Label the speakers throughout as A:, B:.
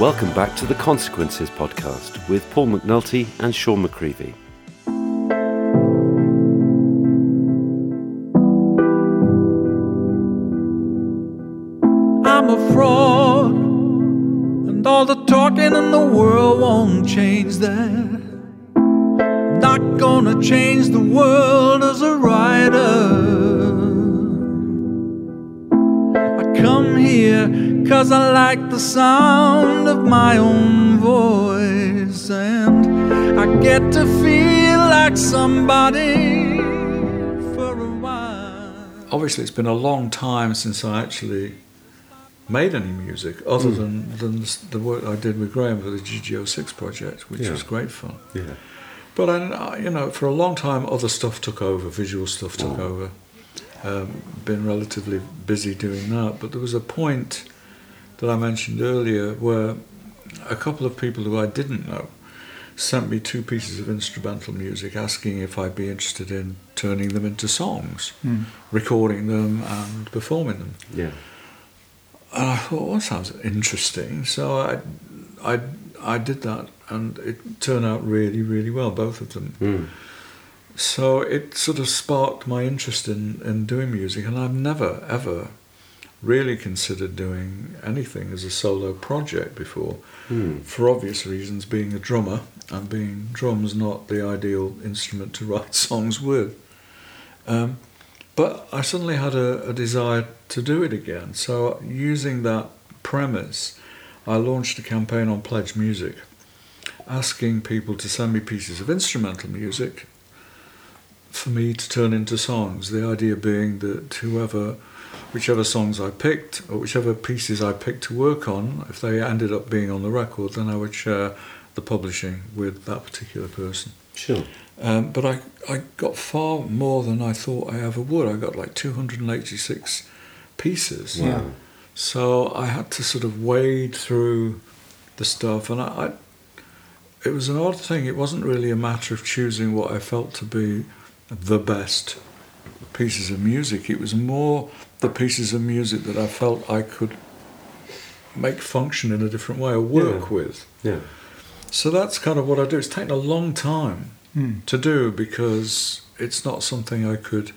A: Welcome back to the Consequences podcast with Paul McNulty and Sean McCreevy.
B: I'm a fraud, and all the talking in the world won't change that. Not gonna change the world as a writer. Cause I like the sound of my own voice, and I get to feel like somebody for a while. Obviously, it's been a long time since I actually made any music other than, than the work I did with Graham for the GGO6 project, which
A: Yeah.
B: was great fun.
A: Yeah.
B: But I, you know, for a long time, other stuff took over. Visual stuff took over. Um, been relatively busy doing that. But there was a point that I mentioned earlier where a couple of people who I didn't know sent me two pieces of instrumental music, asking if I'd be interested in turning them into songs, recording them and performing them.
A: Yeah.
B: And I thought, well, that sounds interesting. So I, I, I did that, and it turned out really, really well, both of them.
A: Mm.
B: So it sort of sparked my interest in, in doing music, and I've never, ever really considered doing anything as a solo project before,
A: Mm.
B: for obvious reasons, being a drummer, and being drums not the ideal instrument to write songs with. Um, but I suddenly had a, a desire to do it again. So, using that premise, I launched a campaign on Pledge Music, asking people to send me pieces of instrumental music for me to turn into songs. The idea being that whoever, whichever songs I picked, or whichever pieces I picked to work on, if they ended up being on the record, then I would share the publishing with that particular person.
A: Sure.
B: Um, but I, I got far more than I thought I ever would. I got like 286 pieces.
A: Wow.
B: So I had to sort of wade through the stuff, and I, I, it was an odd thing. It wasn't really a matter of choosing what I felt to be the best pieces of music. It was more the pieces of music that I felt I could make function in a different way or work
A: Yeah.
B: with.
A: Yeah.
B: So that's kind of what I do. It's taken a long time to do because it's not something I could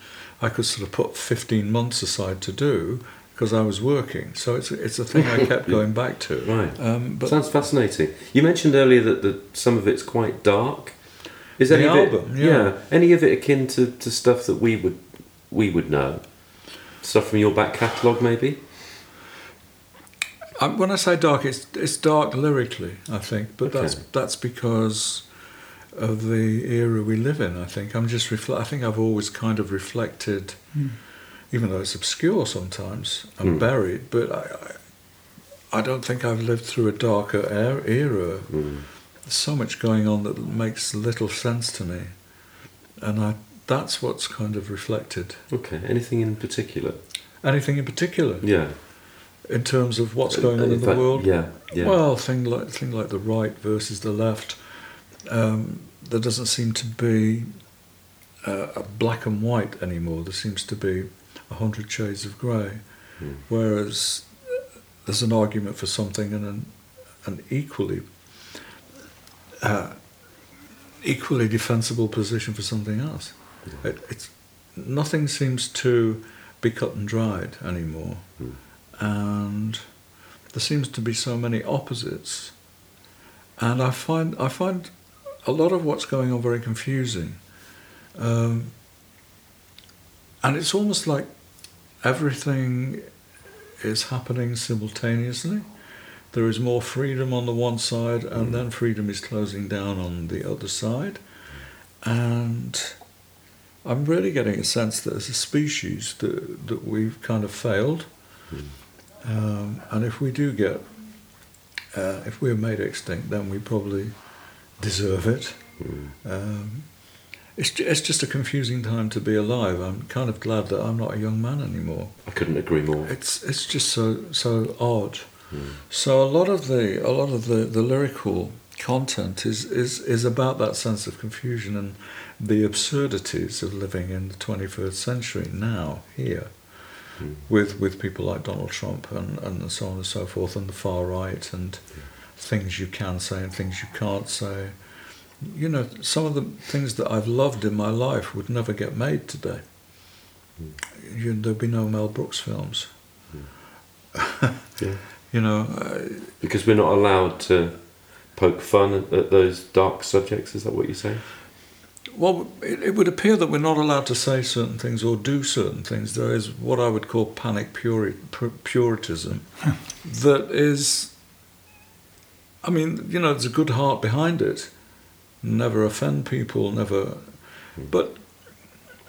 B: I could sort of put 15 months aside to do because I was working. So it's it's a thing I kept going back to.
A: Right.
B: Um, but
A: Sounds fascinating. You mentioned earlier that, that some of it's quite dark. Is
B: The
A: any of
B: album,
A: it,
B: yeah.
A: any of it akin to, to stuff that we would we would know? Stuff from your back catalogue, maybe.
B: um, when I say dark, it's it's dark lyrically, I think. But that's
A: Okay.
B: that's because of the era we live in. I think I'm just reflect. I think I've always kind of reflected, even though it's obscure sometimes and
A: Hmm.
B: buried. But I, I I don't think I've lived through a darker er- era.
A: Mm.
B: There's so much going on that makes little sense to me, and I that's what's kind of reflected.
A: Okay. Anything in particular?
B: Anything in particular
A: Yeah.
B: in terms of what's going on
A: Uh,
B: in the
A: fact,
B: world?
A: Yeah. Yeah.
B: Well, thing like thing like the right versus the left. Um, there doesn't seem to be uh, a black and white anymore. There seems to be a hundred shades of grey.
A: Hmm.
B: Whereas there's an argument for something and an, an equally uh, equally defensible position for something else. It, it's nothing seems to be cut and dried anymore,
A: Hmm.
B: and there seems to be so many opposites. And I find I find a lot of what's going on very confusing. Um, and it's almost like everything is happening simultaneously. There is more freedom on the one side, and then freedom is closing down on the other side. And I'm really getting a sense that as a species that, that we've kind of failed. Um, and if we do get, uh, if we're made extinct, then we probably deserve it. Um, it's, it's just a confusing time to be alive. I'm kind of glad that I'm not a young man anymore.
A: I couldn't agree more.
B: It's it's just so so odd. So a lot of the a lot of the, the lyrical content is, is is about that sense of confusion and the absurdities of living in the 21st century now here hmm. with with people like Donald Trump and, and so on and so forth and the far right and things you can say and things you can't say. You know, some of the things that I've loved in my life would never get made today. Hmm. You, there'd be no Mel Brooks films. Hmm.
A: Yeah.
B: You know, uh,
A: Because we're not allowed to poke fun at, at those dark subjects. Is that what you're saying?
B: Well, it, it would appear that we're not allowed to say certain things or do certain things. There is what I would call panic puri- pu- puritanism that is, I mean, you know, there's a good heart behind it. Never offend people, never. Hmm. But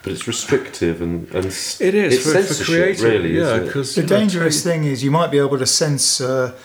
A: But it's restrictive and and
B: it is
A: it's
B: for, for
A: censorship,
B: creative,
A: really.
B: yeah. Because
C: The dangerous thing is you might be able to censor uh,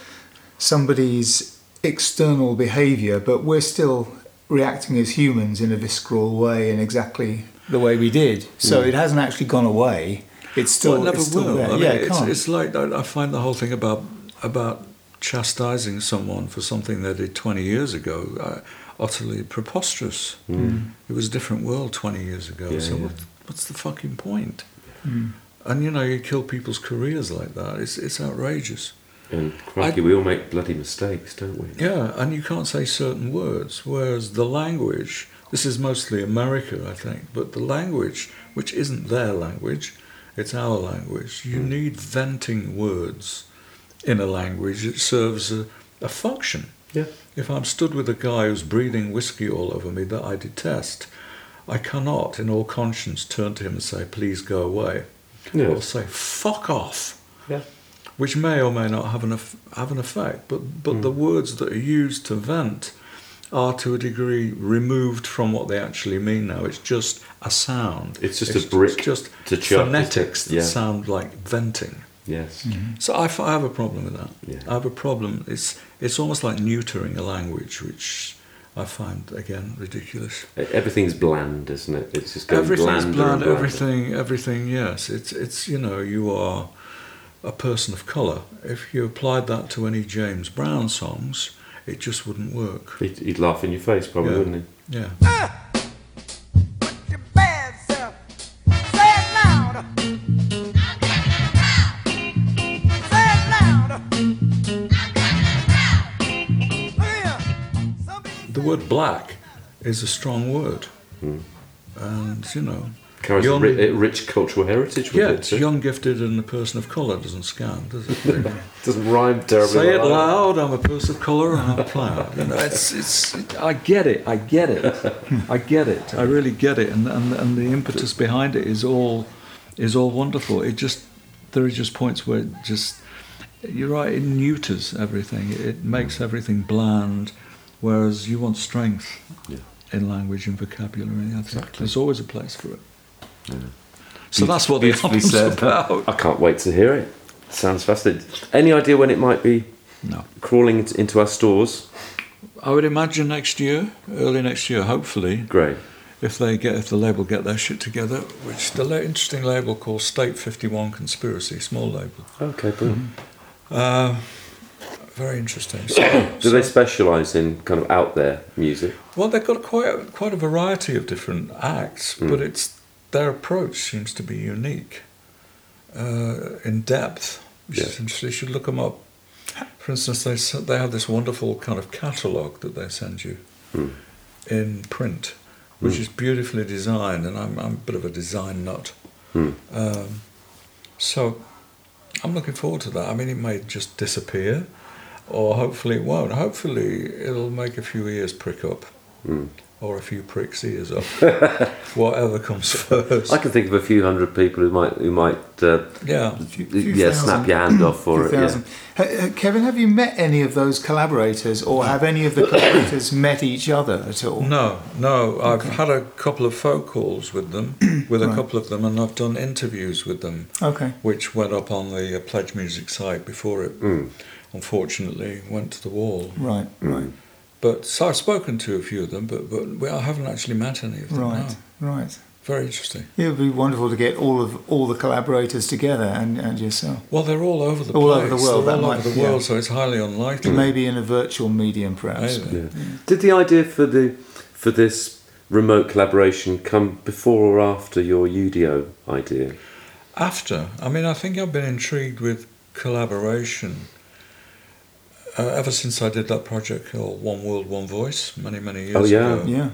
C: somebody's external behaviour, but we're still reacting as humans in a visceral way in exactly the way we did. So it hasn't actually gone away. It's still,
B: well, it never
C: it's still
B: will.
C: there.
B: I mean,
C: yeah, it
B: it's,
C: can't.
B: it's like I, I find the whole thing about about chastising someone for something they did 20 years ago uh, utterly preposterous. It was a different world 20 years ago.
A: Yeah,
B: so
A: yeah.
B: What, what's the fucking point?
C: Mm.
B: And you know, you kill people's careers like that. It's it's outrageous.
A: And crikey, we all make bloody mistakes, don't we?
B: Yeah, and you can't say certain words. Whereas the language, this is mostly America, I think, but the language, which isn't their language, it's our language. You hmm. need venting words in a language. It serves a, a function.
A: Yeah.
B: If I'm stood with a guy who's breathing whiskey all over me that I detest, I cannot, in all conscience, turn to him and say, "Please go away," or say, "Fuck off."
A: Yeah.
B: Which may or may not have an have an effect. But but
A: Hmm.
B: the words that are used to vent are to a degree removed from what they actually mean now. It's just a sound.
A: It's just a brick
B: It's just
A: to
B: phonetics
A: isn't it?
B: that
A: Yeah.
B: sound like venting.
A: Yes.
B: So I, f- I have a problem with that.
A: Yeah.
B: I have a problem. It's it's almost like neutering a language, which I find again ridiculous.
A: Everything's bland, isn't it? It's just going
B: Everything's
A: blander
B: bland.
A: and blander.
B: Everything, everything. Yes, it's it's you know you are a person of color. If you applied that to any James Brown songs, it just wouldn't work.
A: He'd, he'd laugh in your face, probably,
B: Yeah.
A: wouldn't he?
B: Yeah.
D: your bad self. Say it louder. Say it louder. Look here. Some people
B: The word black is a strong word,
A: Hmm.
B: and you know,
A: Carries a
B: young,
A: ri- rich cultural heritage with
B: yeah,
A: it. too.
B: young, gifted, and a person of color doesn't scan, does it?
A: doesn't rhyme terribly.
B: Say it loud. I'm a person of color, and I'm proud. You know, it's, it's, I get it. I get it. I get it. I really get it. And, and and the impetus behind it is all is all wonderful. It just there are just points where it just you're right. It neuters everything. It makes mm. everything bland. Whereas you want strength
A: Yeah.
B: in language and vocabulary. I think
A: Exactly.
B: there's always a place for it. So that's what the album's
A: said.
B: about.
A: I can't wait to hear it. Sounds fascinating. Any idea when it might be
B: No.
A: crawling into- our stores?
B: I would imagine next year, early next year, hopefully,
A: Great.
B: if they get if the label get their shit together. Which the la- interesting label called State Fifty One Conspiracy, small label.
A: Okay, brilliant.
B: Uh, very interesting. So,
A: Do they specialise in kind of out there music?
B: well, they've got quite a, quite a variety of different acts, but it's their approach seems to be unique, uh, in depth. Is
A: Yeah.
B: interesting. You should look them up. For instance, they they have this wonderful kind of catalogue that they send you
A: Hmm.
B: in print, which
A: Hmm.
B: is beautifully designed, and I'm I'm a bit of a design nut.
A: Hmm.
B: Um, so I'm looking forward to that. I mean, it may just disappear, or hopefully it won't. Hopefully it'll make a few ears prick up,
A: Hmm.
B: Or a few pricks ears off, whatever comes first.
A: I can think of a few hundred people who might who might uh,
B: yeah.
C: Few- few
A: yeah
C: thousand.
A: snap your hand off for it. Yeah.
C: thousand. Ha- ha- Kevin, have you met any of those collaborators, or have any of the collaborators met each other at all?
B: No, no. I've had a couple of phone calls with them, with a
C: Right.
B: couple of them, and I've done interviews with them,
C: Okay.
B: which went up on the uh, Pledge Music site before it,
A: Mm.
B: unfortunately, went to the wall.
C: Right. Right.
B: But so I've spoken to a few of them, but but we, I haven't actually met any of them.
C: Right.
B: no.
C: Right.
B: Very interesting.
C: It would be wonderful to get all of all the collaborators together and, and yourself.
B: Well, they're all over the
C: All
B: place.
C: over the world,
B: They're
C: that
B: all
C: might-
B: over the
C: yeah.
B: world, so it's highly unlikely.
C: Maybe in a virtual medium, perhaps.
B: Maybe.
A: Yeah. Did the idea for the for this remote collaboration come before or after your UDO idea?
B: After, I mean, I think I've been intrigued with collaboration uh, ever since I did that project called One World, One Voice many, many years
A: Oh, yeah.
B: ago.
C: Yeah.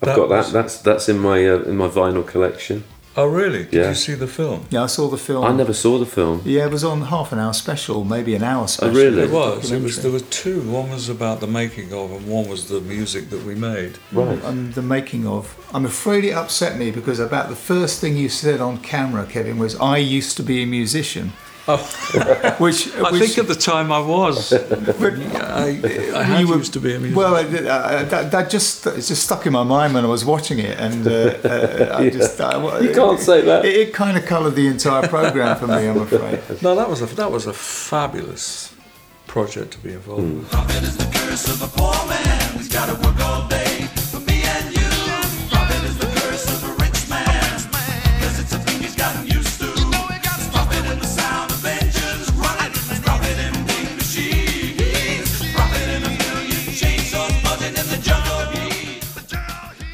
A: I've
B: That
A: got that.
B: was-
A: That's that's in my uh, in my vinyl collection.
B: Oh, really? Did
A: Yeah.
B: you see the film?
C: Yeah, I saw the film.
A: I never saw the film.
C: Yeah, it was on half an hour special, maybe an hour special.
A: Oh, really?
B: It was. It was. There were two. One was about the making of, and one was the music that we made.
A: Right.
C: And the making of. I'm afraid it upset me because about the first thing you said on camera, Kevin, was I used to be a musician.
B: Oh,
C: Which,
B: I
C: which
B: think at the time I was.
C: but
B: I, I had
C: you were-
B: used to be a musician.
C: Well, I, uh, that, that just it's just stuck in my mind when I was watching it, and uh, uh, I just I,
A: You can't say that.
C: It, it kind of coloured the entire program for me. I'm afraid.
B: no, that was a that was a fabulous project to be involved
A: Hmm.
B: with.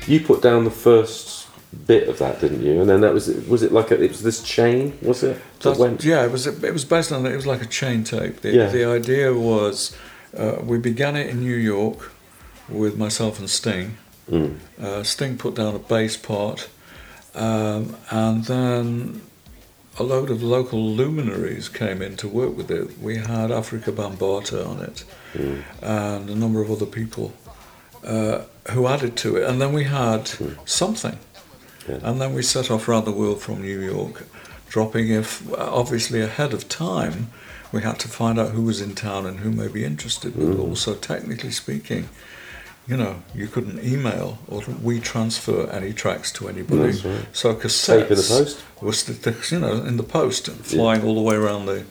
E: You
A: put down the first bit of that, didn't you? And then that was was it like a, it was this chain? Was it? That went.
B: yeah, it was it was based on it was like a chain tape. The,
A: Yeah.
B: the idea was uh, we began it in New York with myself and Sting.
A: Mm.
B: Uh, Sting put down a bass part, um, and then a load of local luminaries came in to work with it. We had Afrika Bambaataa on it, and a number of other people uh, who added to it, and then we had something.
A: Yeah.
B: And then we set off around the world from New York, dropping if obviously ahead of time. We had to find out who was in town and who may be interested, but also technically speaking, you know, you couldn't email or we transfer any tracks to anybody.
A: Right.
B: So cassettes was the, you know in the post, flying all the way around the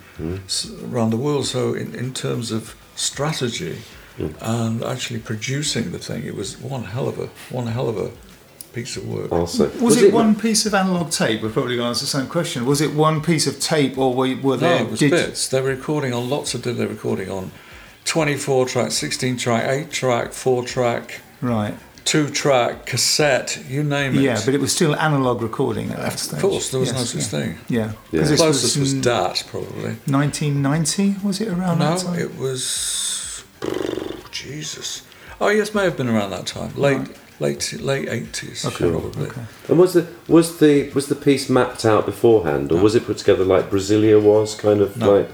B: s around the world. So in, in terms of strategy and actually producing the thing, it was one hell of a one hell of a piece of work.
A: Also,
C: Was, it, one piece of analog tape? We're probably going to answer the same question. Was it one piece of tape, or were, were
B: No, it was
C: dig-
B: bits. They were recording on lots of. They're recording on twenty-four track, sixteen track, eight track, four track,
C: Right.
B: two track, cassette, you name it.
C: Yeah, but it was still analog recording at that stage.
B: of course there was no such
C: yeah.
B: thing.
C: Yeah.
A: Yeah.
C: Because this
B: Closest was,
C: in
B: DAT probably.
C: 1990, was it around
B: No,
C: that time?
B: it was Jesus. Oh yes, may have been around that time. Late, late, late eighties,
C: Okay,
B: probably.
C: okay.
A: And was the was the was the piece mapped out beforehand, or was it put together like Brasilia was, kind of
B: No.
A: like?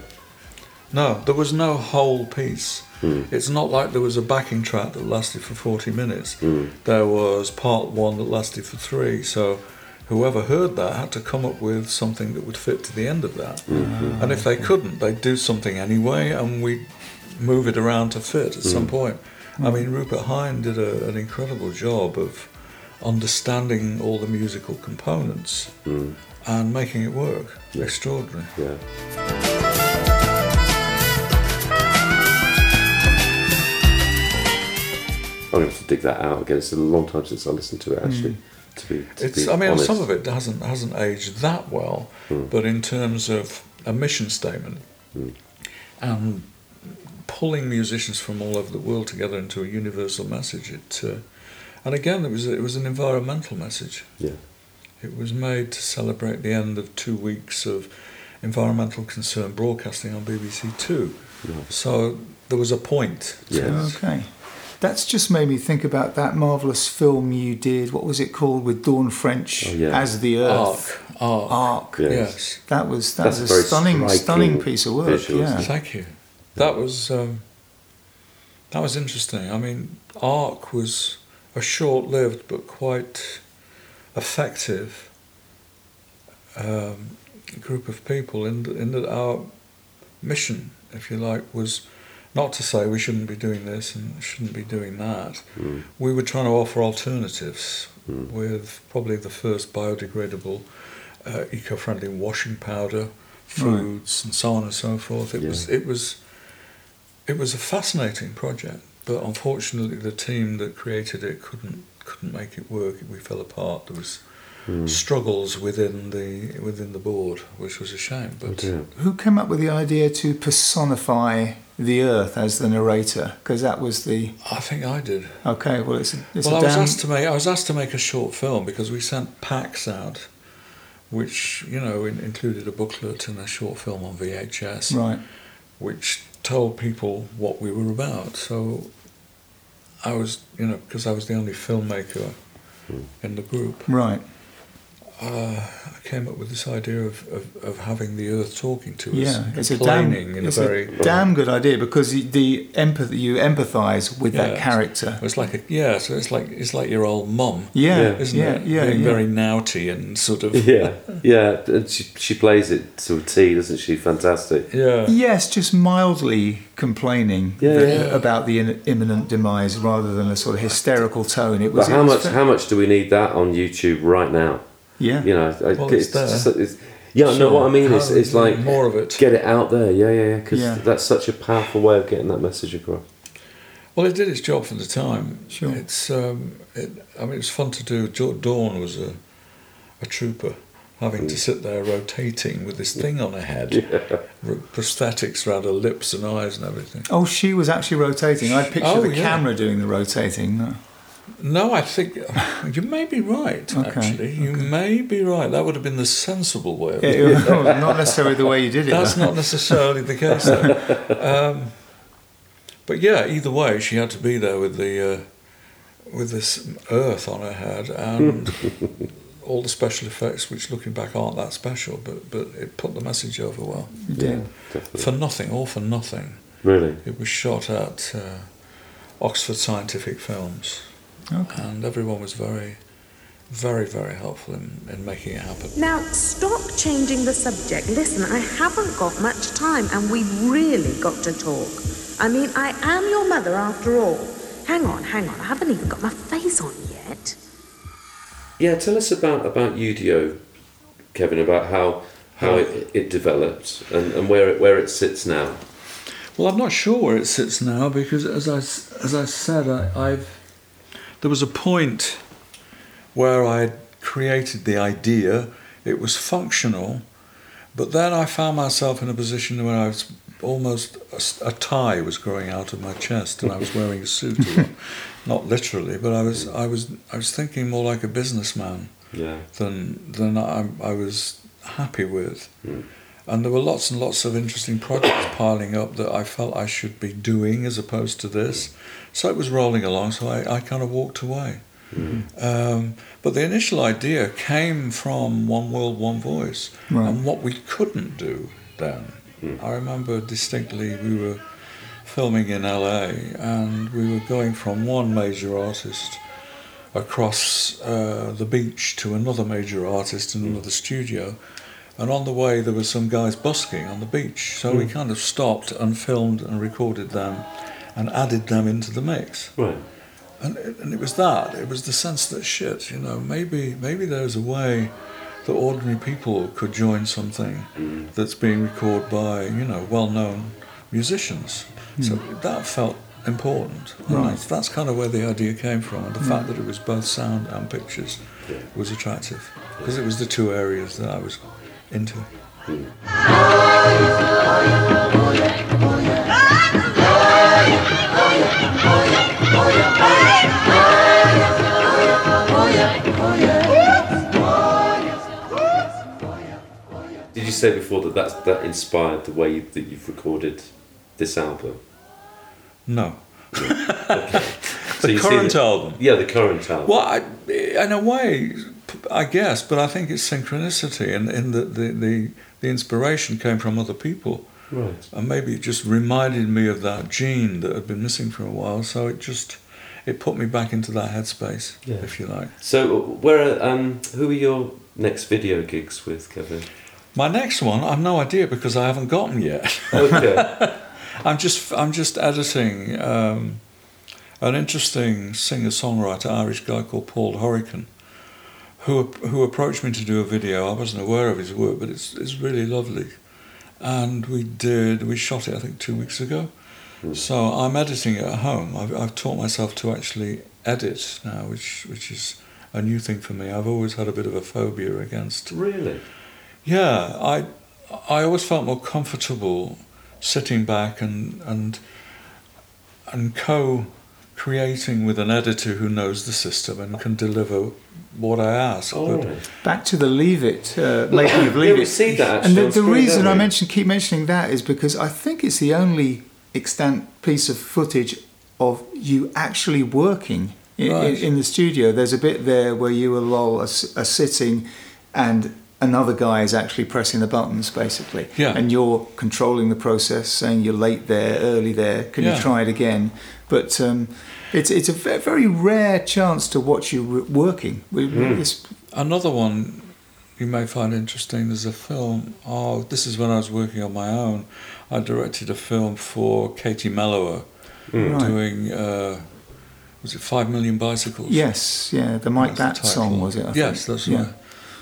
B: No, there was no whole piece.
A: Hmm.
B: It's not like there was a backing track that lasted for 40 minutes.
A: Hmm.
B: There was part one that lasted for three. So whoever heard that had to come up with something that would fit to the end of that.
A: Mm-hmm.
B: And if they couldn't, they'd do something anyway and we'd move it around to fit at
A: Hmm.
B: some point. I mean, Rupert Hine did a, an incredible job of understanding all the musical components
A: Mm,
B: and making it work.
A: Yeah.
B: Extraordinary.
A: yeah. I'm going to have to dig that out again. It's a long time since I listened to it, actually. To be, to
B: It's. I mean,
A: honest.
B: some of it hasn't hasn't aged that well, but in terms of a mission statement and pulling musicians from all over the world together into a universal message, it. Uh, and again, it was it was an environmental message.
A: Yeah.
B: It was made to celebrate the end of two weeks of environmental concern broadcasting on BBC Two.
A: Right.
B: So there was a point. to
A: Yeah.
C: Okay. That's just made me think about that marvellous film you did. What was it called with Dawn French
A: Oh, yeah.
C: as the Earth?
B: Ark. Ark.
C: Ark.
A: Yeah.
B: Yes.
C: That was that
A: That's
C: was
A: a
C: a stunning, stunning piece of work.
A: visual,
C: yeah.
B: Thank you. That was um, that was interesting. I mean, Ark was a short-lived but quite effective um, group of people. In in that our mission, if you like, was not to say we shouldn't be doing this and shouldn't be doing that.
A: Mm.
B: We were trying to offer alternatives
A: Mm.
B: with probably the first biodegradable, uh, eco-friendly washing powder, foods, and so on and so forth. It was it was it was a fascinating project, but unfortunately, the team that created it couldn't couldn't make it work. We fell apart. There was
A: Mm.
B: struggles within the within the board, which was a shame.
A: Oh,
B: But
A: dear.
C: Who came up with the idea to personify the Earth as the narrator? Because that was the
B: I think I did.
C: okay. Well, it's a, it's
B: well,
C: a
B: I was
C: damn.
B: asked to make I was asked to make a short film because we sent packs out, which you know included a booklet and a short film on VHS,
C: right.
B: which told people what we were about. So I was, you know, because I was the only filmmaker hmm. in the group,
C: Right.
B: Uh, I came up with this idea of, of, of having the earth talking to us,
C: Yeah, it's a damn,
B: complaining in a
C: it's
B: very.
C: a damn good idea because you- the empathy you empathise with that character.
B: It's like a yeah, so it's like it's like your old mum,
C: Yeah,
A: Yeah.
B: isn't
C: yeah,
B: it?
C: yeah,
B: Being
C: yeah.
B: very naughty and sort of
A: Yeah, yeah, and she she plays it to a T, doesn't she? Fantastic.
B: yeah.
C: Yes, just mildly complaining
A: Yeah,
C: that-
B: yeah.
C: about the in- imminent demise rather than a sort of hysterical tone. It was.
A: But how
C: it was
A: much
C: fa-
A: how much do we need that on YouTube right now?
C: Yeah.
A: You know, I-
B: Well, it's there.
A: just- it's- yeah, no. What I mean
B: How
A: is, it's like
B: more of it.
A: Get it out there, yeah, yeah, yeah. Because
C: Yeah.
A: that's such a powerful way of getting that message across.
B: Well, it did its job for the time.
C: Sure.
B: It's um, it, I mean, it's fun to do. Dawn was a a trooper, having to sit there rotating with this thing on her head, r- prosthetics around her lips and eyes and everything.
C: Oh, she was actually rotating. I picture
B: Oh,
C: the
B: yeah.
C: camera doing the rotating. No.
B: No, I think you may be right.
C: Okay,
B: Actually, you may be right. That would have been the sensible way. Of
C: It- it- not necessarily the way you did it.
B: That's
C: though.
B: not necessarily the case. Um, but yeah, either way, she had to be there with the uh, with this earth on her head and all the special effects, which looking back aren't that special, but but it put the message over well.
C: You did.
A: Definitely.
B: For nothing, all for nothing.
A: Really.
B: It was shot at uh, Oxford Scientific Films,
C: Okay.
B: and everyone was very, very, very helpful in, in making it happen.
F: Now, stop changing the subject. Listen, I haven't got much time and we've really got to talk. I mean, I am your mother after all. Hang on, hang on. I haven't even got my face on yet.
A: Yeah, tell us about about UDO, Kevin. About how how it, it developed and, and where it where it sits now.
B: Well, I'm not sure where it sits now because, as I, as I said, I, I've there was a point where I had created the idea. It was functional, but then I found myself in a position where I was almost a tie was growing out of my chest, and I was wearing a suit. Not literally, but I was I was I was thinking more like a businessman
A: Yeah.
B: than than I, I was happy with.
A: Mm.
B: And there were lots and lots of interesting projects piling up that I felt I should be doing as opposed to this. So it was rolling along, so I, I kind of walked away. Um, but the initial idea came from One World, One Voice.
C: Right.
B: And what we couldn't do then, I remember distinctly we were filming in LA and we were going from one major artist across uh, the beach to another major artist in another studio. And on the way, there were some guys busking on the beach. So we kind of stopped and filmed and recorded them and added them into the mix.
A: Right.
B: And it, and it was that. It was the sense that shit, you know, maybe maybe there's a way that ordinary people could join something mm. that's being recorded by, you know, well-known musicians. Mm. So that felt important. And
C: Right.
B: that's, that's kind of where the idea came from. And the fact mm. that it was both sound and pictures was attractive because it was the two areas that I was into.
A: Did you say before that that's, that inspired the way that you've recorded this album?
B: No.
A: So
B: The current
A: that-
B: album.
A: Yeah, the current album.
B: Well, I, in a way, I guess, but I think it's synchronicity, and in the, the, the, the inspiration came from other people,
A: Right.
B: and maybe it just reminded me of that gene that had been missing for a while. So it just it put me back into that headspace,
A: Yeah.
B: if you like.
A: So where um who are your next video gigs with, Kevin?
B: My next one, I've no idea because I haven't got them yet.
A: Okay.
B: I'm just I'm just editing um, an interesting singer-songwriter Irish guy called Paul Hurricane, who who approached me to do a video. I wasn't aware of his work, but it's it's really lovely, and we did we shot it I think two weeks ago. So I'm editing it at home. I've I've taught myself to actually edit now, which which is a new thing for me. I've always had a bit of a phobia against
A: really?
B: Yeah, I I always felt more comfortable sitting back and and and co creating with an editor who knows the system and can deliver what I ask.
A: All
B: but.
C: Back to the Leave It, uh, making of
A: Yeah,
C: Leave
A: we
C: It.
A: see that
C: and the, the
A: screen,
C: reason I
A: we?
C: mention keep mentioning that is because I think it's the only extant piece of footage of you actually working in,
B: Right.
C: in, in the studio. There's a bit there where you and Lol are, are sitting, and another guy is actually pressing the buttons, basically.
B: Yeah.
C: And you're controlling the process, saying you're late there, early there. Can
B: Yeah.
C: you try it again? But um, it's it's a very rare chance to watch you working.
B: Hmm. Another one you may find interesting. is a film. Oh, this is when I was working on my own. I directed a film for Katie Melua,
C: Right.
B: doing uh, was it Five Million Bicycles?
C: yes, yeah, the Mike Batt song was it? I
B: yes,
C: think?
B: that's
C: yeah.
B: right.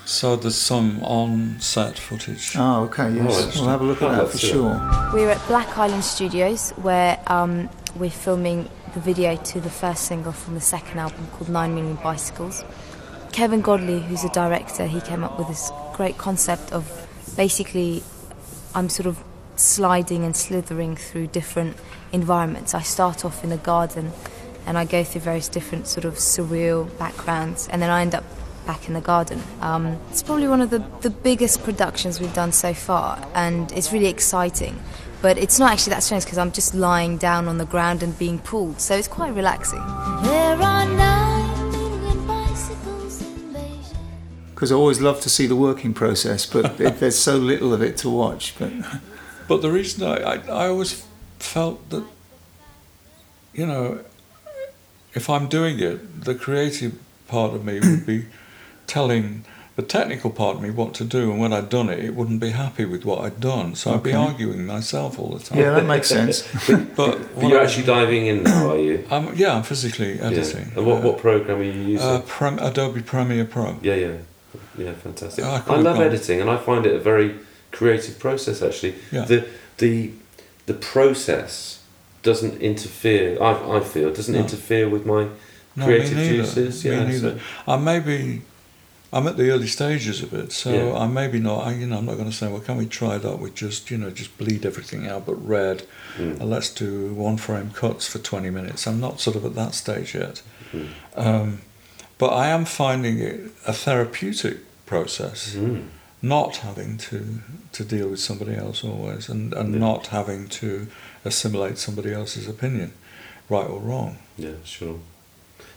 B: So there's some on-set footage.
C: Oh, okay, yes.
A: interesting.
C: we'll have a look at
A: Oh,
C: that for sure.
G: We're at Black Island Studios where um, we're filming the video to the first single from the second album called Nine Million Bicycles. Kevin Godley, who's a director, he came up with this great concept of basically I'm sort of sliding and slithering through different environments. I start off in a garden and I go through various different sort of surreal backgrounds and then I end up back in the garden. Um, it's probably one of the, the biggest productions we've done so far and it's really exciting. But it's not actually that strange because I'm just lying down on the ground and being pulled, so it's quite relaxing.
H: There are nine million bicycles in Beijing.
C: Because I always love to see the working process, but it, there's so little of it to watch. But
B: But the reason I, I, I always felt that, you know, if I'm doing it, the creative part of me would be telling the technical part of me what to do, and when I'd done it, it wouldn't be happy with what I'd done. So I'd be arguing myself all the time.
C: yeah, that makes sense.
B: But,
A: But you're
B: I-
A: actually diving in now, are you?
B: I'm, yeah, I'm physically
A: Yeah.
B: editing.
A: And what,
B: Uh,
A: what program are you using?
B: uh, Prem- Adobe Premiere Pro.
A: yeah, yeah. Yeah, fantastic.
B: I
A: I, love
B: gone-
A: editing and I find it a very creative process actually.
B: Yeah.
A: The the the process doesn't interfere I, I feel doesn't
B: No.
A: interfere with my
B: No,
A: creative
B: me neither.
A: juices.
B: Me
A: Yeah,
B: neither.
A: so-
B: I may be, I'm at the early stages of it, so
A: Yeah.
B: I maybe not. I, you know, I'm not going to say, well, can we try that with just, you know, just bleed everything out, but red,
A: Mm.
B: and let's do one frame cuts for 20 minutes. I'm not sort of at that stage yet,
A: Mm.
B: um, but I am finding it a therapeutic process.
A: Mm.
B: Not having to, to deal with somebody else always, and, and
A: Yeah.
B: not having to assimilate somebody else's opinion, right or wrong.
A: Yeah, sure.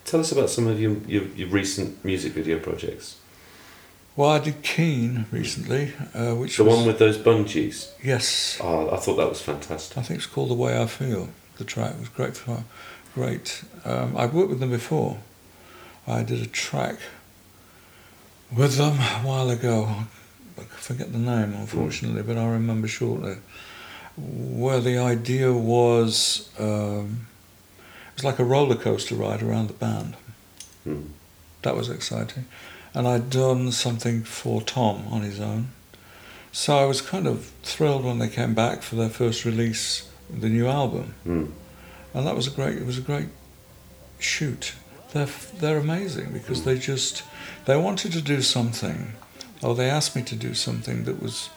A: Tell us about some of your, your, your recent music video projects.
B: Well, I did Keane recently, uh, which
A: The
B: was
A: one with those bungees.
B: yes,
A: Oh, I thought that was fantastic.
B: I think it's called The Way I Feel. The track was great for great. Um, I've worked with them before. I did a track with them a while ago. I forget the name, unfortunately, but I remember shortly. Where the idea was, um, it was like a roller coaster ride around the band.
A: Mm.
B: That was exciting. And I'd done something for Tom on his own. So I was kind of thrilled when they came back for their first release, the new album.
A: Mm.
B: And that was a great, it was a great shoot. They're, they're amazing because they just, they wanted to do something, or they asked me to do something that was,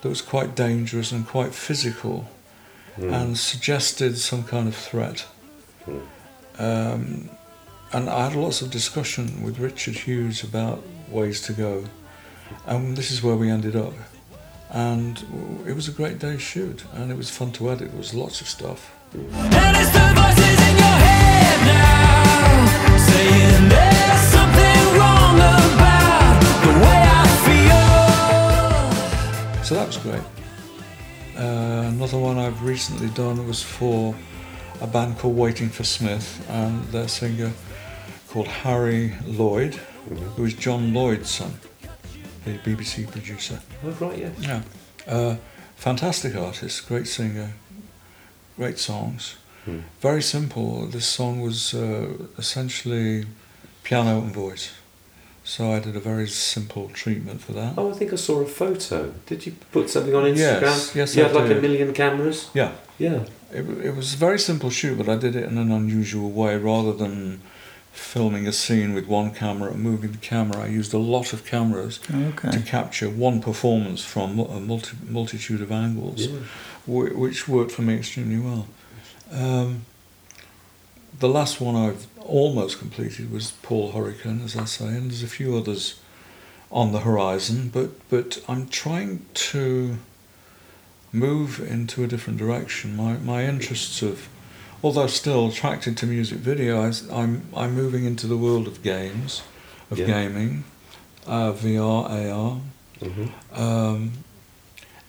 B: that was quite dangerous and quite physical
A: Mm.
B: and suggested some kind of threat.
A: Mm.
B: Um, and I had lots of discussion with Richard Hughes about ways to go, and this is where we ended up. And it was a great day's shoot, and it was fun to edit. There was lots of stuff.
E: And it's the voices in your head now saying there's something wrong about the way I feel.
B: So that was great. Uh, another one I've recently done was for a band called Waiting for Smith, and their singer called Harry Lloyd, who is John Lloyd's son, the BBC producer.
A: Oh, right, yeah.
B: Yeah. Uh, fantastic artist, great singer, great songs.
A: Hmm.
B: Very simple. This song was uh, essentially piano and voice. So I did a very simple treatment for that.
A: Oh, I think I saw a photo. Did you put something on Instagram?
B: Yes, yes,
A: You
B: I
A: had like
B: did.
A: a million cameras?
B: Yeah.
A: Yeah.
B: It, it was a very simple shoot, but I did it in an unusual way. Rather than filming a scene with one camera and moving the camera, I used a lot of cameras to capture one performance from a multi- multitude of angles.
A: Yeah.
B: wh- which worked for me extremely well. Um, the last one I've almost completed was Paul Hurricane, as I say, and there's a few others on the horizon. But but I'm trying to. move into a different direction. My my interests have, although still attracted to music video, I, am I'm moving into the world of games, of
A: Yeah.
B: gaming, uh, VR, AR.
A: hmm
B: Um,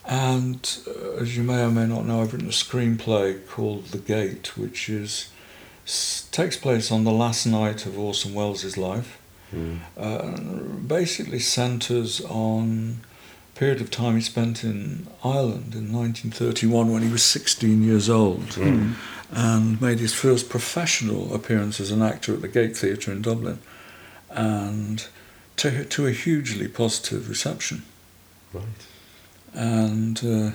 B: and uh, as you may or may not know, I've written a screenplay called The Gate, which is s- takes place on the last night of Orson Welles' life.
A: Mm.
B: Uh, basically centres on a period of time he spent in Ireland in 1931 when he was 16 years old
A: Mm.
B: And made his first professional appearance as an actor at the Gate Theatre in Dublin and to, to a hugely positive reception
A: Right.
B: and uh,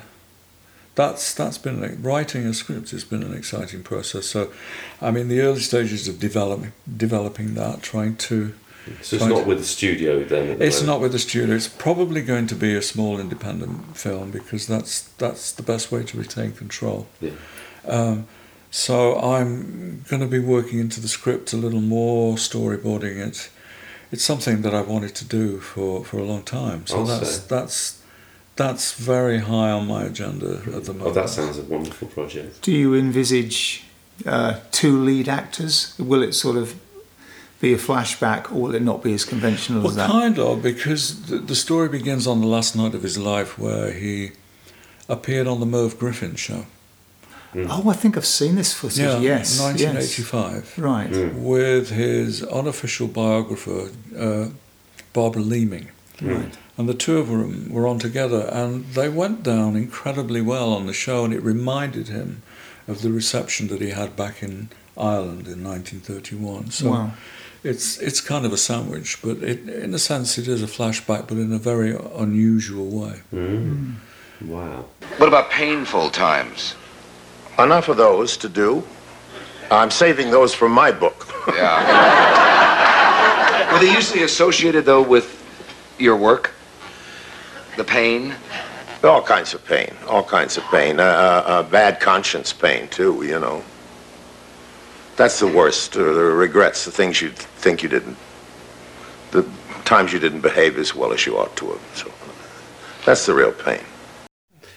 B: that's that's been like, writing a script has been an exciting process. So, I mean, the early stages of developing developing that, trying to.
A: So it's not with the studio then. the
B: It's
A: moment?
B: not with the studio. It's probably going to be a small independent film because that's that's the best way to retain control.
A: Yeah.
B: Um, so I'm going to be working into the script a little more, storyboarding it. It's something that I've wanted to do for, for a long time. So
A: I'll
B: that's
A: say.
B: that's that's very high on my agenda at the moment.
A: Oh, that sounds a wonderful project.
C: Do you envisage uh, two lead actors? Will it sort of be a flashback, or will it not be as conventional
B: Well,
C: as that?
B: kind of, because the, the story begins on the last night of his life where he appeared on the Merv Griffin show.
C: Oh, I think I've seen this footage.
B: Yeah,
C: yes,
B: 1985.
C: yes. Right.
A: Mm.
B: With his unofficial biographer, uh, Barbara Leaming.
C: Right.
B: And the two of them were on together, and they went down incredibly well on the show, and it reminded him of the reception that he had back in Ireland in 1931. So
C: Wow.
B: it's it's kind of a sandwich, but it, in a sense, it is a flashback, but in a very unusual way.
A: Mm. Wow.
I: What about painful times?
J: Enough of those to do. I'm saving those for my book.
I: Yeah. Were they usually associated, though, with your work? The pain?
J: All kinds of pain, all kinds of pain. Uh, uh, uh, bad conscience pain, too, you know. That's the worst. Uh, the regrets, the things you think you didn't, the times you didn't behave as well as you ought to have. So that's the real pain.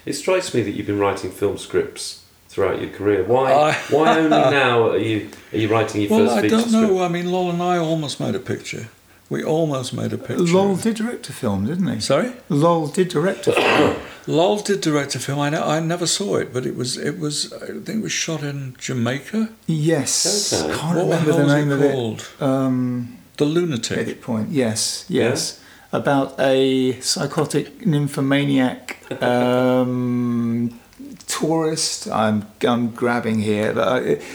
A: It strikes me that you've been writing film scripts throughout your career. Why?
B: I-
A: why only now are you are you writing your
B: Well,
A: first
B: I don't know.
A: script?
B: I mean, Lol and I almost made a picture. We almost made a picture.
C: Lol did direct a film, didn't he?
B: Sorry?
C: Lol did direct a film.
B: Lol did direct a film. I, know, I never saw it, but it was it was I think it was shot in Jamaica.
C: yes.
A: Okay.
C: Can't
B: what
C: remember
B: the
C: the
B: hell
C: name
B: was
C: of
B: it
C: it. Um,
B: The Lunatic.
C: edit point. Yes, yes. About a psychotic nymphomaniac um, tourist. I'm I'm grabbing here,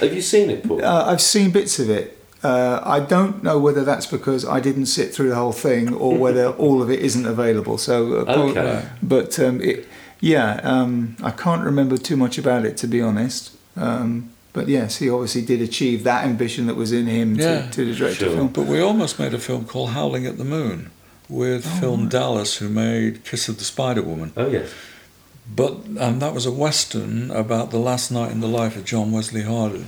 A: Have you seen it, Paul?
C: Uh, I've seen bits of it. Uh, I don't know whether that's because I didn't sit through the whole thing or whether all of it isn't available. So, uh,
A: Okay.
C: but um, it, yeah, um, I can't remember too much about it to be honest. Um, but yes, he obviously did achieve that ambition that was in him
B: Yeah,
C: to, to direct
A: sure.
C: a film.
B: But we almost made a film called Howling at the Moon with
C: Oh,
B: Film Dallas, who made Kiss of the Spider Woman.
A: oh yes.
B: But and that was a western about the last night in the life of John Wesley Hardin,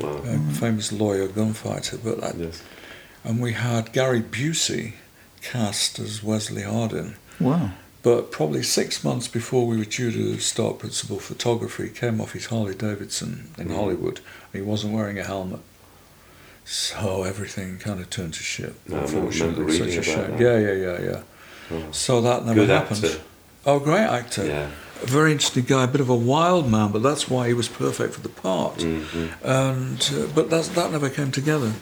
A: Wow.
B: a famous lawyer gunfighter. But I,
A: Yes.
B: and we had Gary Busey cast as Wesley Hardin.
C: Wow.
B: But probably six months before we were due to start principal photography, he came off his Harley Davidson in
A: Mm.
B: Hollywood. And he wasn't wearing a helmet. So everything kind of turned to shit.
A: No,
B: unfortunately. Such a shame.
A: that.
B: Yeah, yeah, yeah, yeah.
A: Oh.
B: So that never
A: Good
B: happened.
A: actor.
B: Oh, great actor.
A: Yeah.
B: A very interesting guy, a bit of a wild man, but that's why he was perfect for the part.
A: Mhm.
B: And uh, but that's, that never came together,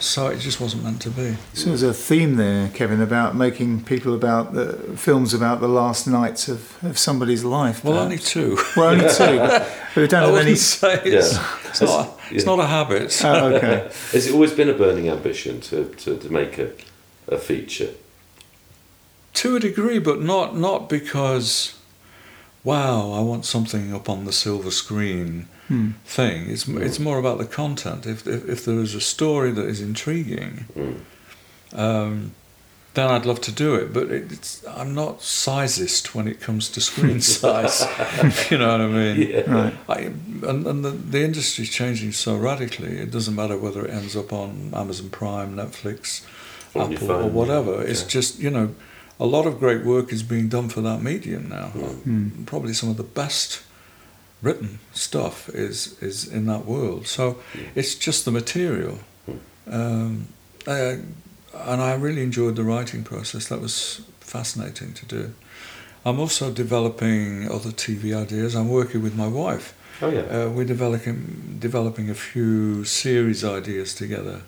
B: so it just wasn't meant to be.
C: So there's a theme there, Kevin, about making people about the films about the last nights of, of somebody's life.
B: Well,
C: perhaps.
B: only two.
C: Well, only two. But we don't
B: I
C: have
B: wouldn't
C: any.
B: say it's,
A: Yeah.
B: it's not. It's
A: Yeah.
B: not a habit.
C: Oh, okay.
A: Has it always been a burning ambition to, to, to make a, a feature?
B: To a degree, but not not because, wow, I want something up on the silver screen
C: Hmm.
B: thing. It's it's more about the content. If if, if there is a story that is intriguing,
A: Mm.
B: um, then I'd love to do it. But it, it's I'm not sizist when it comes to screen size. you know what I mean?
A: Yeah.
C: Right.
B: I, and and the, the industry's changing so radically. It doesn't matter whether it ends up on Amazon Prime, Netflix,
A: On your
B: Apple, or
A: phone,
B: whatever. It's
A: yeah.
B: just you know, a lot of great work is being done for that medium now.
C: Mm.
B: Probably some of the best written stuff is is in that world. So it's just the material, um, uh, and I really enjoyed the writing process. That was fascinating to do. I'm also developing other TV ideas. I'm working with my wife.
A: Oh yeah.
B: Uh, we're developing developing a few series ideas together,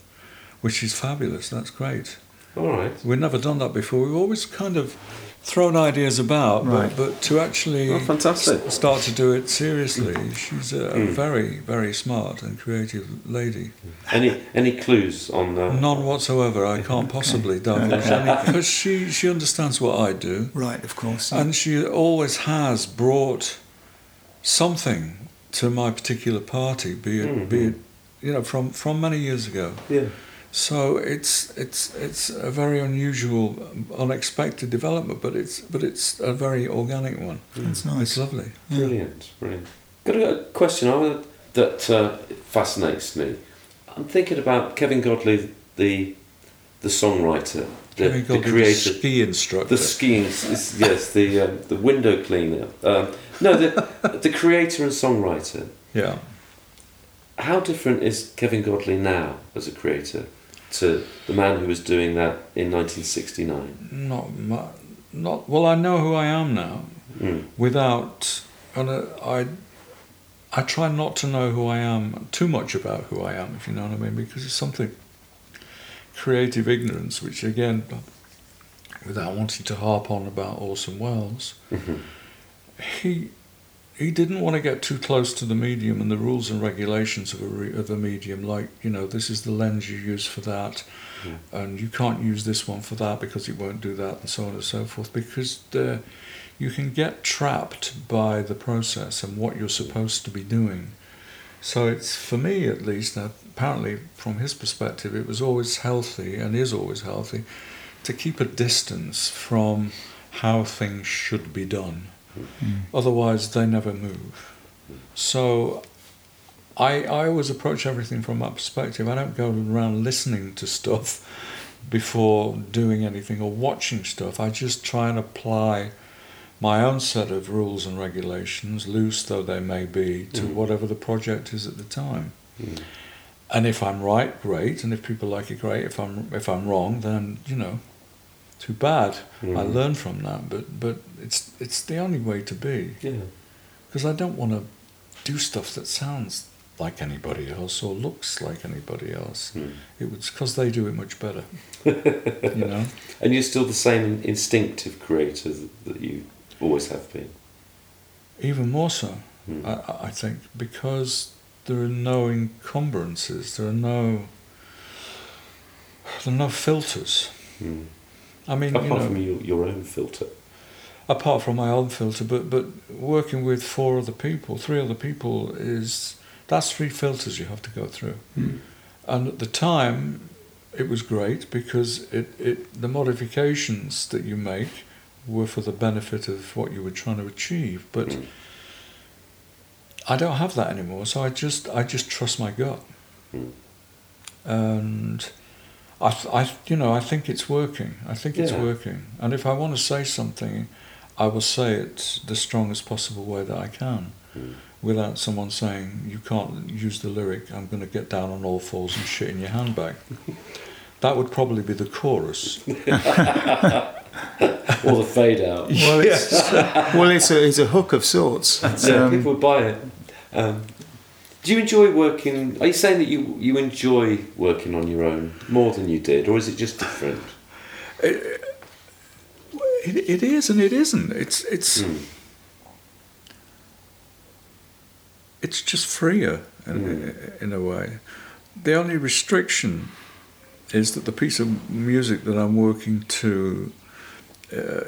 B: which is fabulous. That's great.
A: All right.
B: We've never done that before. We've always kind of thrown ideas about,
C: Right.
B: but, but to actually
A: Oh, fantastic.
B: s- start to do it seriously, she's a, a
A: Mm.
B: very, very smart and creative lady.
A: Any any clues on uh,
B: None whatsoever. I can't possibly divulge any because she, she understands what I do,
C: Right, of course.
B: and she always has brought something to my particular party, be it, be
A: Mhm.
B: it you know from from many years ago.
A: Yeah.
B: So it's it's it's a very unusual, unexpected development, but it's but it's a very organic one. It's
C: nice.
B: lovely.
A: Brilliant, brilliant. Got a question I that uh, fascinates me. I'm thinking about Kevin Godley, the the songwriter, the,
B: Kevin
A: the
B: Godley, the
A: creator,
B: ski instructor.
A: the skiing. Yes, the um, the window cleaner. Um, no, the the creator and songwriter.
B: yeah.
A: How different is Kevin Godley now as a creator to the man who was doing that in 1969?
B: Not mu- not well. I know who I am now.
A: Mm.
B: Without and uh, I. I try not to know who I am too much about who I am, if you know what I mean, because it's something creative ignorance, which again, without wanting to harp on about Orson Welles,
A: Mhm.
B: he he didn't want to get too close to the medium and the rules and regulations of a re, of a medium. Like you know, this is the lens you use for that, and you can't use this one for that because it won't do that, and so on and so forth. Because the, you can get trapped by the process and what you're supposed to be doing. So it's for me at least. Apparently, from his perspective, it was always healthy and is always healthy to keep a distance from how things should be done. Otherwise, they never move. So I, I always approach everything from that perspective. I don't go around listening to stuff before doing anything or watching stuff. I just try and apply my own set of rules and regulations, loose though they may be, to
A: Mhm.
B: whatever the project is at the time.
A: Mm.
B: And if I'm right, great. And if people like it, great. If I'm if I'm wrong, then you know, too bad. I
A: Mhm.
B: learn from that. But but it's it's the only way to be
A: Yeah.
B: because I don't want to do stuff that sounds like anybody else or looks like anybody else.
A: Mm.
B: It was because they do it much better. you know.
A: And you're still the same instinctive creator that- you always have been.
B: Even more so,
A: Mm.
B: I, I- I think, because there are no encumbrances, there are no, there are no filters.
A: Mm.
B: I mean, you
A: Apart
B: know,
A: from your, your own filter.
B: apart from my own filter, but but working with four other people, three other people is that's three filters you have to go through.
C: Mm.
B: And at the time, it was great because it, it the modifications that you make were for the benefit of what you were trying to achieve. But
A: Mm.
B: I don't have that anymore, so I just I just trust my gut,
A: Mm.
B: and I, I you know I think it's working. I think it's
A: Yeah.
B: working, and if I want to say something, I will say it the strongest possible way that I can,
A: Mm.
B: without someone saying you can't use the lyric. I'm going to get down on all fours and shit in your handbag. that would probably be the chorus.
A: or the fade out.
C: Well, it's, well, it's a it's a hook of sorts.
A: Yeah,
C: um,
A: people would buy it. Um, do you enjoy working? Are you saying that you, you enjoy working on your own more than you did, or is it just different?
B: It, it is and it isn't. It's it's
A: Mm.
B: it's just freer in, in a way. The only restriction is that the piece of music that I'm working to uh,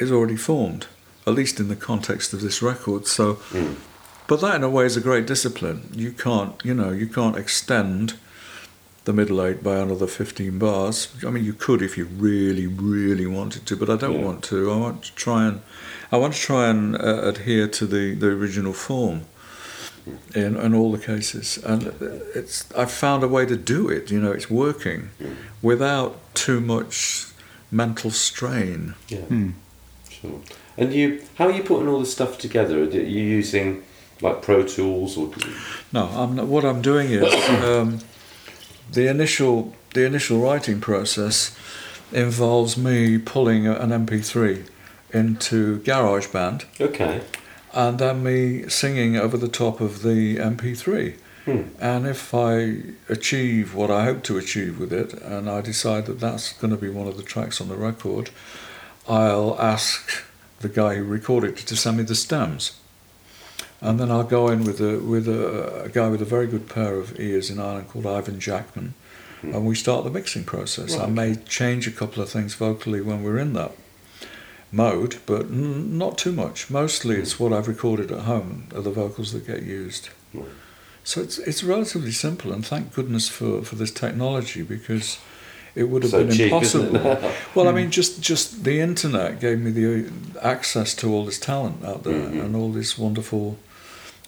B: is already formed, at least in the context of this record. So,
A: Mm.
B: But that in a way is a great discipline. You can't, you know, you can't extend the middle eight by another 15 bars. I mean, you could if you really, really wanted to, but I don't
A: Yeah.
B: want to. I want to try and, I want to try and uh, adhere to the, the original form in, in all the cases. And it's, I've found a way to do it, you know, it's working without too much mental strain.
A: Yeah.
C: Hmm.
A: Sure. And you, how are you putting all this stuff together? Are you using like Pro Tools or?
B: No, I'm not, what I'm doing is um, the initial the initial writing process involves me pulling an MP3 into GarageBand
A: Okay.
B: and then me singing over the top of the MP3.
A: Hmm.
B: And if I achieve what I hope to achieve with it, and I decide that that's going to be one of the tracks on the record, I'll ask the guy who recorded it to send me the stems. And then I'll go in with a with a, a guy with a very good pair of ears in Ireland called Ivan Jackman, hmm. and we start the mixing process. I may change a couple of things vocally when we're in that mode, but n- not too much. Mostly, it's hmm. what I've recorded at home are the vocals that get used.
A: Right.
B: So it's it's relatively simple, and thank goodness for, for this technology because it would have
A: So
B: been
A: cheap,
B: impossible. well, I hmm. mean, just just the internet gave me the access to all this talent out there
A: Mhm.
B: and all this wonderful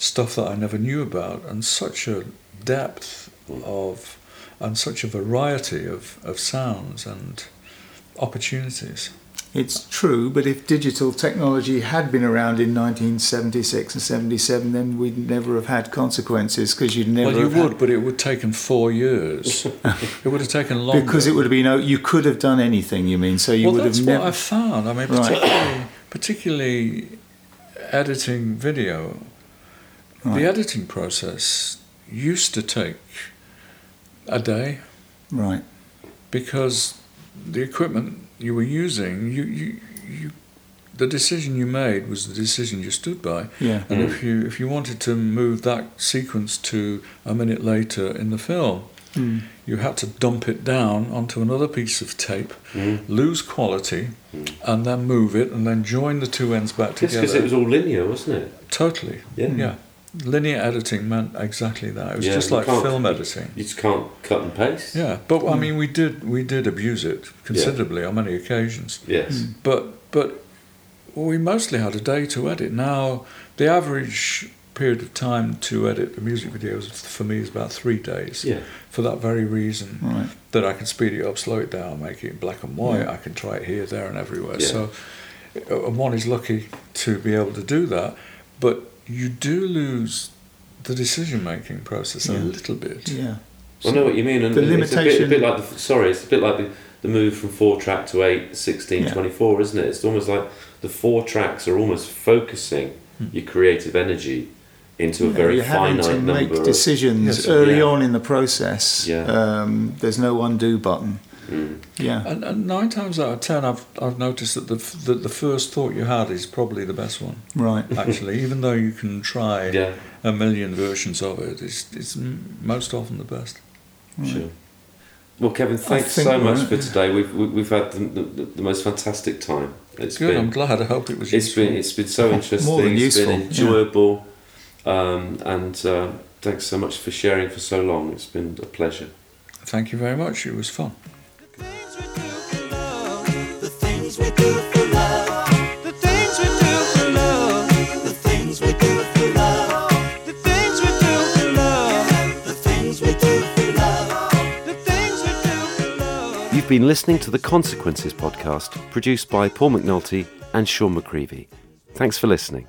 B: stuff that I never knew about, and such a depth of and such a variety of, of sounds and opportunities.
C: It's true, but if digital technology had been around in 1976 and 77, then we'd never have had consequences because you'd never
B: well, you
C: have had-
B: would, but it would have taken four years. it would have taken longer
C: because it would have been oh, you could have done anything. You mean so you
B: well,
C: would
B: that's
C: have
B: what. I found. I mean,
C: Right.
B: particularly, particularly editing video.
C: Right.
B: The editing process used to take a day
C: Right.
B: because the equipment you were using, you, you, you, the decision you made was the decision you stood by.
C: Yeah.
B: And if you if you wanted to move that sequence to a minute later in the film,
C: Hmm.
B: you had to dump it down onto another piece of tape,
A: Mm.
B: lose quality, and then move it, and then join the two ends back
A: Just
B: together.
A: because it was all linear, wasn't it?
B: totally.
A: Yeah.
B: Yeah. Linear editing meant exactly that. It was
A: Yeah,
B: just like film editing.
A: You just can't cut and paste.
B: Yeah, but I hmm. mean, we did we did abuse it considerably on many occasions.
A: Yes. Hmm.
B: But but we mostly had a day to edit. Now the average period of time to edit the music videos for me is about three days.
A: Yeah.
B: For that very reason
C: Right.
B: that I can speed it up, slow it down, make it black and white.
C: Yeah.
B: I can try it here, there, and everywhere.
A: Yeah.
B: So and one is lucky to be able to do that, but you do lose the decision making process a little bit.
C: Yeah.
A: Well, I know what you mean. And
C: The
A: it's a bit, a
C: limitation-
A: bit like the sorry, it's a bit like the, the move from four track to eight, 16,
C: Yeah.
A: 24, isn't it? It's almost like the four tracks are almost focusing your creative energy into a
C: Yeah,
A: very
C: you're having
A: finite
C: to
A: number.
C: make
A: of-
C: decisions
B: Yes.
C: early
A: Yeah.
C: on in the process.
A: Yeah.
C: Um, there's no undo button.
A: Mm.
C: Yeah.
B: And, and nine times out of ten, I've I've noticed that the f- that the first thought you had is probably the best one.
C: Right.
B: Actually, even though you can try
A: Yeah,
B: a million versions of it, it's it's most often the best.
A: sure. Well, Kevin, thanks so much
C: we're-
A: for today. We've we- we've had the, the, the most fantastic time. It's
B: Good. I'm glad. I hope it was.
A: it's
B: useful.
A: been it's been so interesting.
C: More than
A: It's been
C: useful, yeah.
A: enjoyable, um, and uh, thanks so much for sharing for so long. It's been a pleasure.
B: Thank you very much. It was fun.
A: You've been listening to the Consequences podcast, produced by Paul McNulty and Sean McCreevy. Thanks for listening.